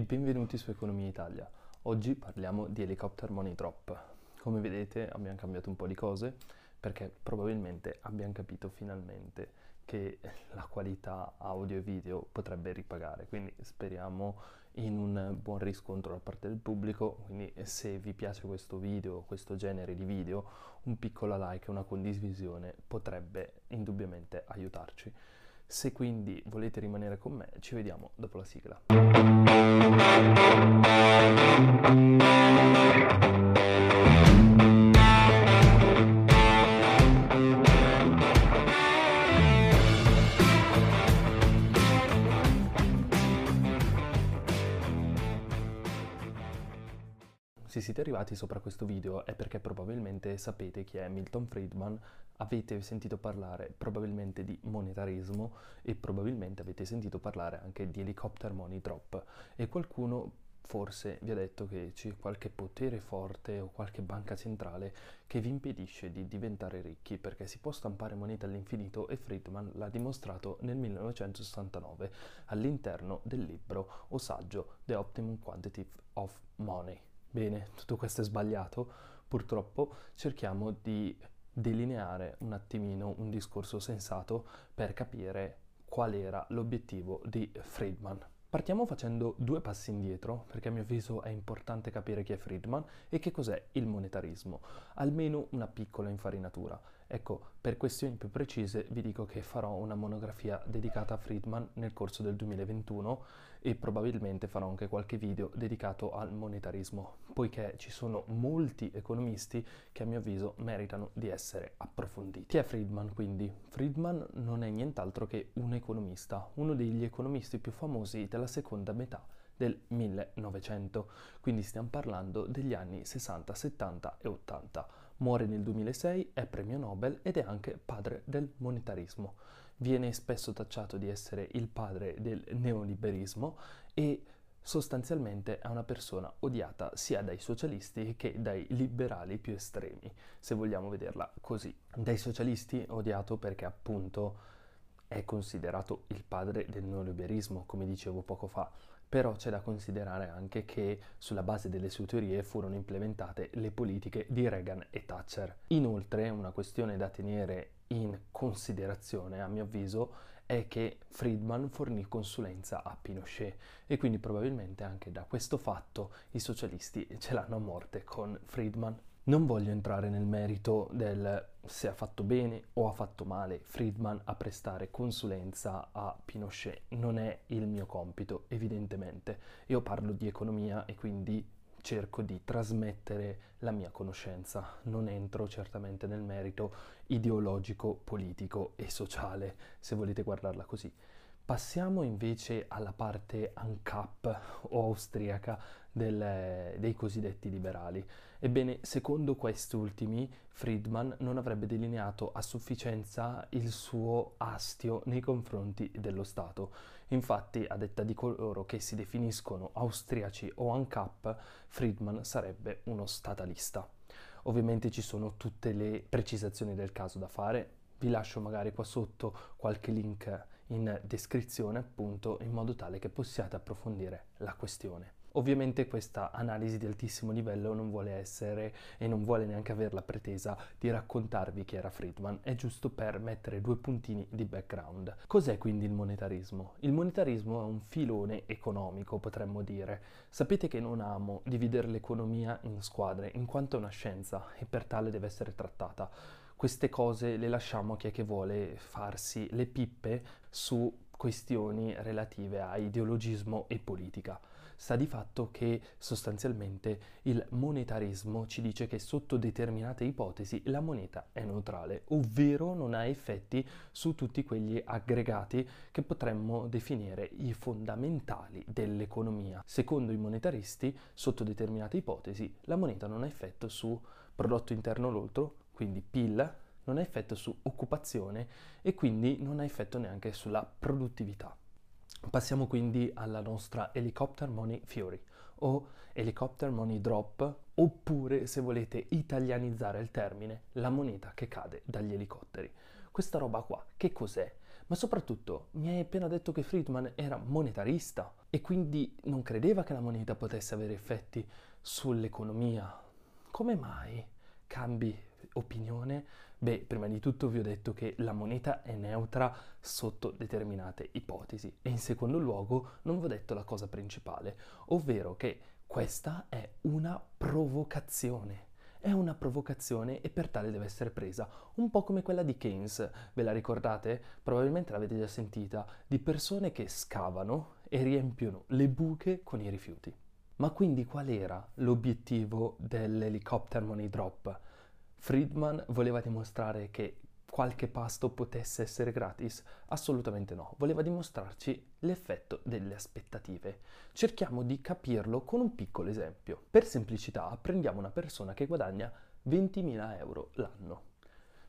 Benvenuti su Economia Italia. Oggi parliamo di Helicopter Money Drop. Come vedete abbiamo cambiato un po' di cose perché probabilmente abbiamo capito finalmente che la qualità audio e video potrebbe ripagare, quindi speriamo in un buon riscontro da parte del pubblico, quindi se vi piace questo video, questo genere di video, un piccolo like una condivisione potrebbe indubbiamente aiutarci. Se quindi volete rimanere con me, ci vediamo dopo la sigla. Siete arrivati sopra questo video è perché probabilmente sapete chi è Milton Friedman, avete sentito parlare probabilmente di monetarismo e probabilmente avete sentito parlare anche di helicopter money drop e qualcuno forse vi ha detto che c'è qualche potere forte o qualche banca centrale che vi impedisce di diventare ricchi perché si può stampare moneta all'infinito e Friedman l'ha dimostrato nel 1969 all'interno del libro o saggio The Optimum Quantity of Money. Bene, tutto questo è sbagliato, purtroppo cerchiamo di delineare un attimino un discorso sensato per capire qual era l'obiettivo di Friedman. Partiamo facendo due passi indietro, perché a mio avviso è importante capire chi è Friedman e che cos'è il monetarismo, almeno una piccola infarinatura. Ecco, per questioni più precise vi dico che farò una monografia dedicata a Friedman nel corso del 2021 e probabilmente farò anche qualche video dedicato al monetarismo, poiché ci sono molti economisti che a mio avviso meritano di essere approfonditi. Chi è Friedman quindi? Friedman non è nient'altro che un economista, uno degli economisti più famosi della seconda metà del 1900, quindi stiamo parlando degli anni 60, 70 e 80 Muore nel 2006, è premio Nobel ed è anche padre del monetarismo. Viene spesso tacciato di essere il padre del neoliberismo e sostanzialmente è una persona odiata sia dai socialisti che dai liberali più estremi, se vogliamo vederla così. Dai socialisti odiato perché appunto è considerato il padre del neoliberismo, come dicevo poco fa, però c'è da considerare anche che sulla base delle sue teorie furono implementate le politiche di Reagan e Thatcher. Inoltre, una questione da tenere in considerazione, a mio avviso, è che Friedman fornì consulenza a Pinochet e quindi probabilmente anche da questo fatto i socialisti ce l'hanno a morte con Friedman. Non voglio entrare nel merito del se ha fatto bene o ha fatto male Friedman a prestare consulenza a Pinochet. Non è il mio compito, evidentemente. Io parlo di economia e quindi cerco di trasmettere la mia conoscenza. Non entro certamente nel merito ideologico, politico e sociale, se volete guardarla così. Passiamo invece alla parte ANCAP o austriaca del, dei cosiddetti liberali. Ebbene, secondo questi ultimi, Friedman non avrebbe delineato a sufficienza il suo astio nei confronti dello Stato. Infatti, a detta di coloro che si definiscono austriaci o ANCAP, Friedman sarebbe uno statalista. Ovviamente ci sono tutte le precisazioni del caso da fare, vi lascio magari qua sotto qualche link in descrizione appunto in modo tale che possiate approfondire la questione. Ovviamente questa analisi di altissimo livello non vuole essere e non vuole neanche avere la pretesa di raccontarvi chi era Friedman, è giusto per mettere due puntini di background. Cos'è quindi il monetarismo? Il monetarismo è un filone economico, potremmo dire. Sapete che non amo dividere l'economia in squadre, in quanto è una scienza e per tale deve essere trattata queste cose le lasciamo a chi è che vuole farsi le pippe su questioni relative a ideologismo e politica. Sta di fatto che sostanzialmente il monetarismo ci dice che sotto determinate ipotesi la moneta è neutrale, ovvero non ha effetti su tutti quegli aggregati che potremmo definire i fondamentali dell'economia. Secondo i monetaristi, sotto determinate ipotesi, la moneta non ha effetto su prodotto interno lordo, quindi PIL, non ha effetto su occupazione e quindi non ha effetto neanche sulla produttività. Passiamo quindi alla nostra Helicopter Money Theory o Helicopter Money Drop oppure se volete italianizzare il termine la moneta che cade dagli elicotteri. Questa roba qua che cos'è? ma soprattutto mi hai appena detto che Friedman era monetarista e quindi non credeva che la moneta potesse avere effetti sull'economia. Come mai cambi opinione? Beh, prima di tutto vi ho detto che la moneta è neutra sotto determinate ipotesi e in secondo luogo non vi ho detto la cosa principale, ovvero che questa è una provocazione. È una provocazione e per tale deve essere presa, un po' come quella di Keynes, ve la ricordate? Probabilmente l'avete già sentita, di persone che scavano e riempiono le buche con i rifiuti. Ma quindi qual era l'obiettivo dell'helicopter money drop? Friedman voleva dimostrare che qualche pasto potesse essere gratis? Assolutamente no, voleva dimostrarci l'effetto delle aspettative. Cerchiamo di capirlo con un piccolo esempio. Per semplicità prendiamo una persona che guadagna 20.000 euro l'anno.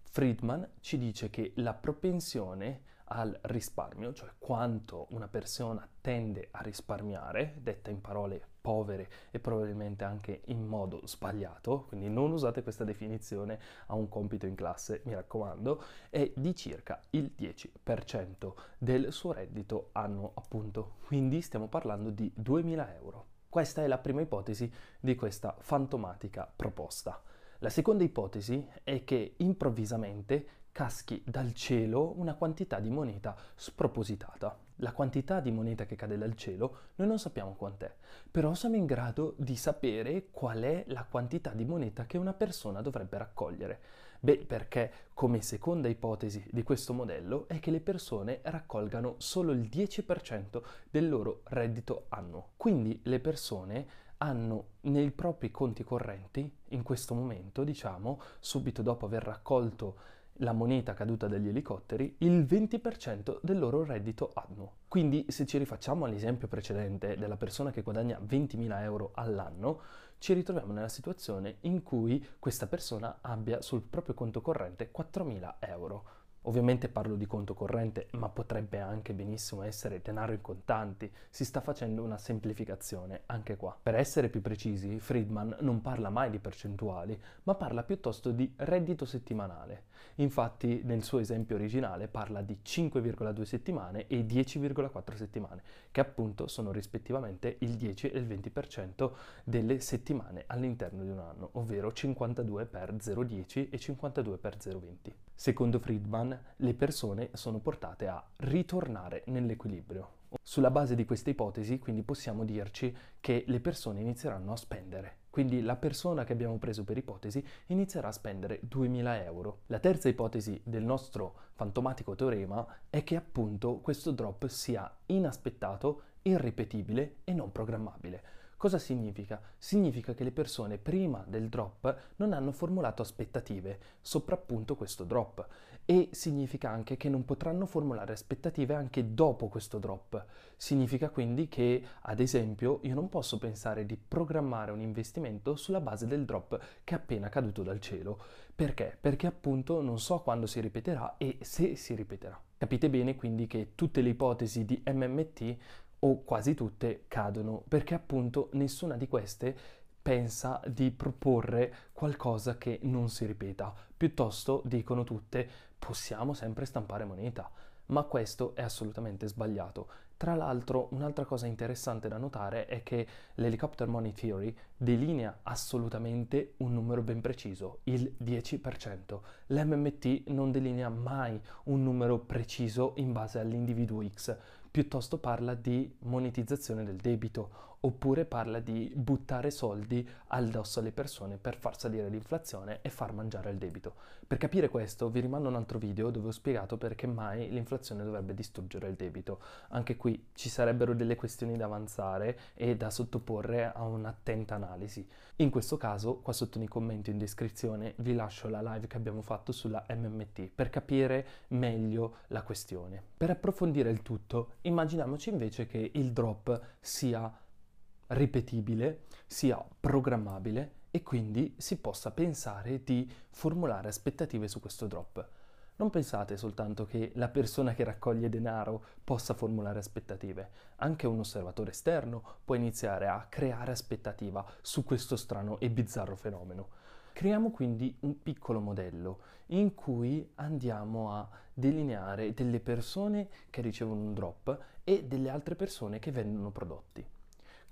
Friedman ci dice che la propensione al risparmio, cioè quanto una persona tende a risparmiare, detta in parole povere e probabilmente anche in modo sbagliato, quindi non usate questa definizione a un compito in classe, mi raccomando, è di circa il 10% del suo reddito annuo, appunto. Quindi stiamo parlando di 2000 euro. Questa è la prima ipotesi di questa fantomatica proposta. La seconda ipotesi è che improvvisamente caschi dal cielo una quantità di moneta spropositata. La quantità di moneta che cade dal cielo noi non sappiamo quant'è, però siamo in grado di sapere qual è la quantità di moneta che una persona dovrebbe raccogliere. Beh, perché come seconda ipotesi di questo modello è che le persone raccolgano solo il 10% del loro reddito annuo. Quindi le persone hanno nei propri conti correnti, in questo momento, diciamo, subito dopo aver raccolto la moneta caduta dagli elicotteri, il 20% del loro reddito annuo. Quindi se ci rifacciamo all'esempio precedente della persona che guadagna 20.000 euro all'anno, ci ritroviamo nella situazione in cui questa persona abbia sul proprio conto corrente 4.000 euro. Ovviamente parlo di conto corrente, ma potrebbe anche benissimo essere denaro in contanti. Si sta facendo una semplificazione anche qua. Per essere più precisi, Friedman non parla mai di percentuali, ma parla piuttosto di reddito settimanale. Infatti, nel suo esempio originale parla di 5,2 settimane e 10,4 settimane, che appunto sono rispettivamente il 10 e il 20% delle settimane all'interno di un anno, ovvero 52 per 0,10 e 52 per 0,20. Secondo Friedman, le persone sono portate a ritornare nell'equilibrio. Sulla base di questa ipotesi, quindi possiamo dirci che le persone inizieranno a spendere. Quindi la persona che abbiamo preso per ipotesi inizierà a spendere 2000 euro. La terza ipotesi del nostro fantomatico teorema è che appunto questo drop sia inaspettato, irripetibile e non programmabile. Cosa significa? Significa che le persone prima del drop non hanno formulato aspettative sopra appunto questo drop e significa anche che non potranno formulare aspettative anche dopo questo drop. Significa quindi che, ad esempio, io non posso pensare di programmare un investimento sulla base del drop che è appena caduto dal cielo. Perché? Perché appunto non so quando si ripeterà e se si ripeterà. Capite bene quindi che tutte le ipotesi di MMT o quasi tutte cadono perché appunto nessuna di queste pensa di proporre qualcosa che non si ripeta. Piuttosto dicono tutte possiamo sempre stampare moneta, ma questo è assolutamente sbagliato. Tra l'altro, un'altra cosa interessante da notare è che l'Helicopter Money Theory delinea assolutamente un numero ben preciso, il 10%. L'MMT non delinea mai un numero preciso in base all'individuo X, piuttosto parla di monetizzazione del debito oppure parla di buttare soldi addosso alle persone per far salire l'inflazione e far mangiare il debito. Per capire questo vi rimando un altro video dove ho spiegato perché mai l'inflazione dovrebbe distruggere il debito. Anche qui ci sarebbero delle questioni da avanzare e da sottoporre a un'attenta analisi. In questo caso, qua sotto nei commenti in descrizione vi lascio la live che abbiamo fatto sulla MMT per capire meglio la questione. Per approfondire il tutto, immaginiamoci invece che il drop sia ripetibile, sia programmabile e quindi si possa pensare di formulare aspettative su questo drop. Non pensate soltanto che la persona che raccoglie denaro possa formulare aspettative, anche un osservatore esterno può iniziare a creare aspettativa su questo strano e bizzarro fenomeno. Creiamo quindi un piccolo modello in cui andiamo a delineare delle persone che ricevono un drop e delle altre persone che vendono prodotti.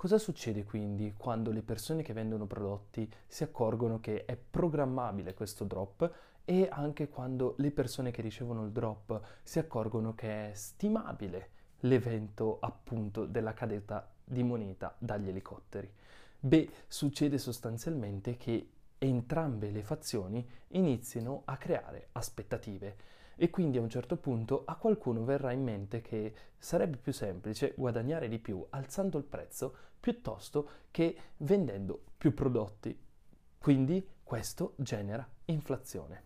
Cosa succede quindi quando le persone che vendono prodotti si accorgono che è programmabile questo drop e anche quando le persone che ricevono il drop si accorgono che è stimabile l'evento appunto della cadetta di moneta dagli elicotteri? Beh, succede sostanzialmente che entrambe le fazioni iniziano a creare aspettative e quindi a un certo punto a qualcuno verrà in mente che sarebbe più semplice guadagnare di più alzando il prezzo piuttosto che vendendo più prodotti. Quindi questo genera inflazione.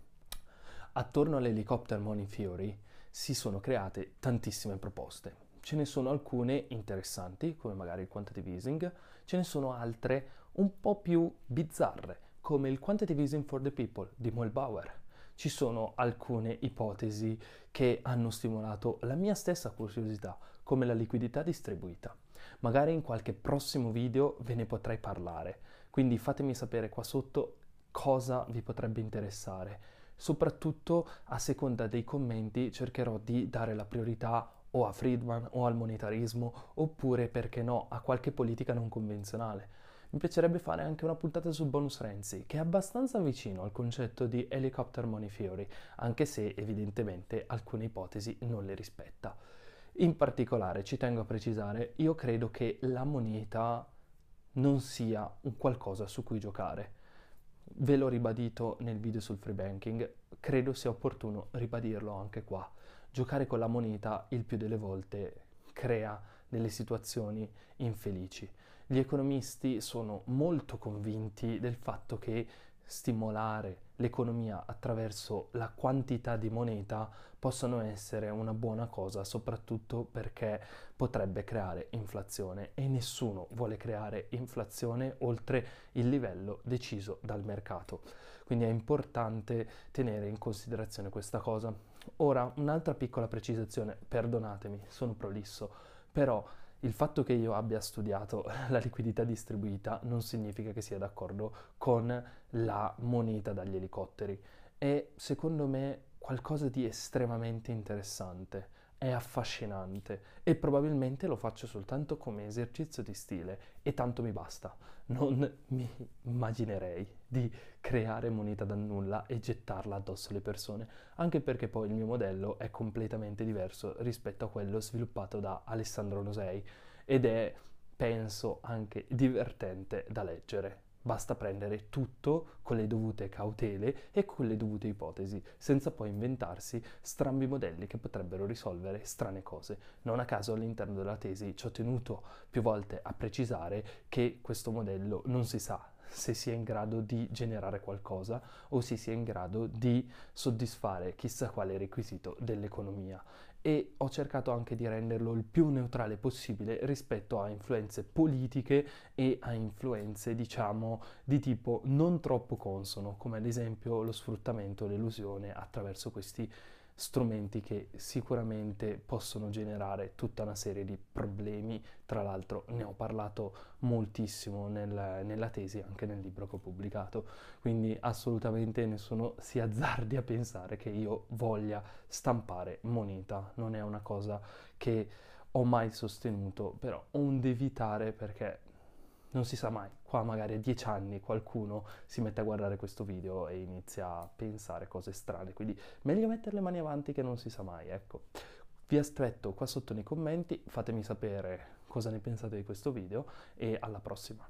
Attorno all'helicopter Money Theory si sono create tantissime proposte. Ce ne sono alcune interessanti, come magari il quantitative easing, ce ne sono altre un po' più bizzarre, come il quantitative easing for the people di Bauer. Ci sono alcune ipotesi che hanno stimolato la mia stessa curiosità, come la liquidità distribuita. Magari in qualche prossimo video ve ne potrei parlare, quindi fatemi sapere qua sotto cosa vi potrebbe interessare. Soprattutto a seconda dei commenti cercherò di dare la priorità o a Friedman o al monetarismo oppure, perché no, a qualche politica non convenzionale. Mi piacerebbe fare anche una puntata sul bonus Renzi, che è abbastanza vicino al concetto di helicopter money theory, anche se evidentemente alcune ipotesi non le rispetta. In particolare, ci tengo a precisare, io credo che la moneta non sia un qualcosa su cui giocare. Ve l'ho ribadito nel video sul free banking, credo sia opportuno ribadirlo anche qua giocare con la moneta il più delle volte crea delle situazioni infelici. Gli economisti sono molto convinti del fatto che stimolare l'economia attraverso la quantità di moneta possano essere una buona cosa, soprattutto perché potrebbe creare inflazione e nessuno vuole creare inflazione oltre il livello deciso dal mercato. Quindi è importante tenere in considerazione questa cosa. Ora, un'altra piccola precisazione, perdonatemi, sono prolisso, però il fatto che io abbia studiato la liquidità distribuita non significa che sia d'accordo con la moneta dagli elicotteri. È secondo me qualcosa di estremamente interessante è affascinante e probabilmente lo faccio soltanto come esercizio di stile e tanto mi basta. Non mi immaginerei di creare moneta da nulla e gettarla addosso alle persone, anche perché poi il mio modello è completamente diverso rispetto a quello sviluppato da Alessandro Nosei ed è, penso, anche divertente da leggere. Basta prendere tutto con le dovute cautele e con le dovute ipotesi, senza poi inventarsi strambi modelli che potrebbero risolvere strane cose. Non a caso all'interno della tesi ci ho tenuto più volte a precisare che questo modello non si sa se sia in grado di generare qualcosa o se sia in grado di soddisfare chissà quale requisito dell'economia. E ho cercato anche di renderlo il più neutrale possibile rispetto a influenze politiche e a influenze, diciamo, di tipo non troppo consono, come ad esempio lo sfruttamento, l'elusione attraverso questi strumenti che sicuramente possono generare tutta una serie di problemi, tra l'altro ne ho parlato moltissimo nel, nella tesi, anche nel libro che ho pubblicato, quindi assolutamente nessuno si azzardi a pensare che io voglia stampare moneta, non è una cosa che ho mai sostenuto, però onde evitare perché non si sa mai, qua magari a dieci anni qualcuno si mette a guardare questo video e inizia a pensare cose strane, quindi meglio mettere le mani avanti che non si sa mai, ecco. Vi aspetto qua sotto nei commenti, fatemi sapere cosa ne pensate di questo video e alla prossima.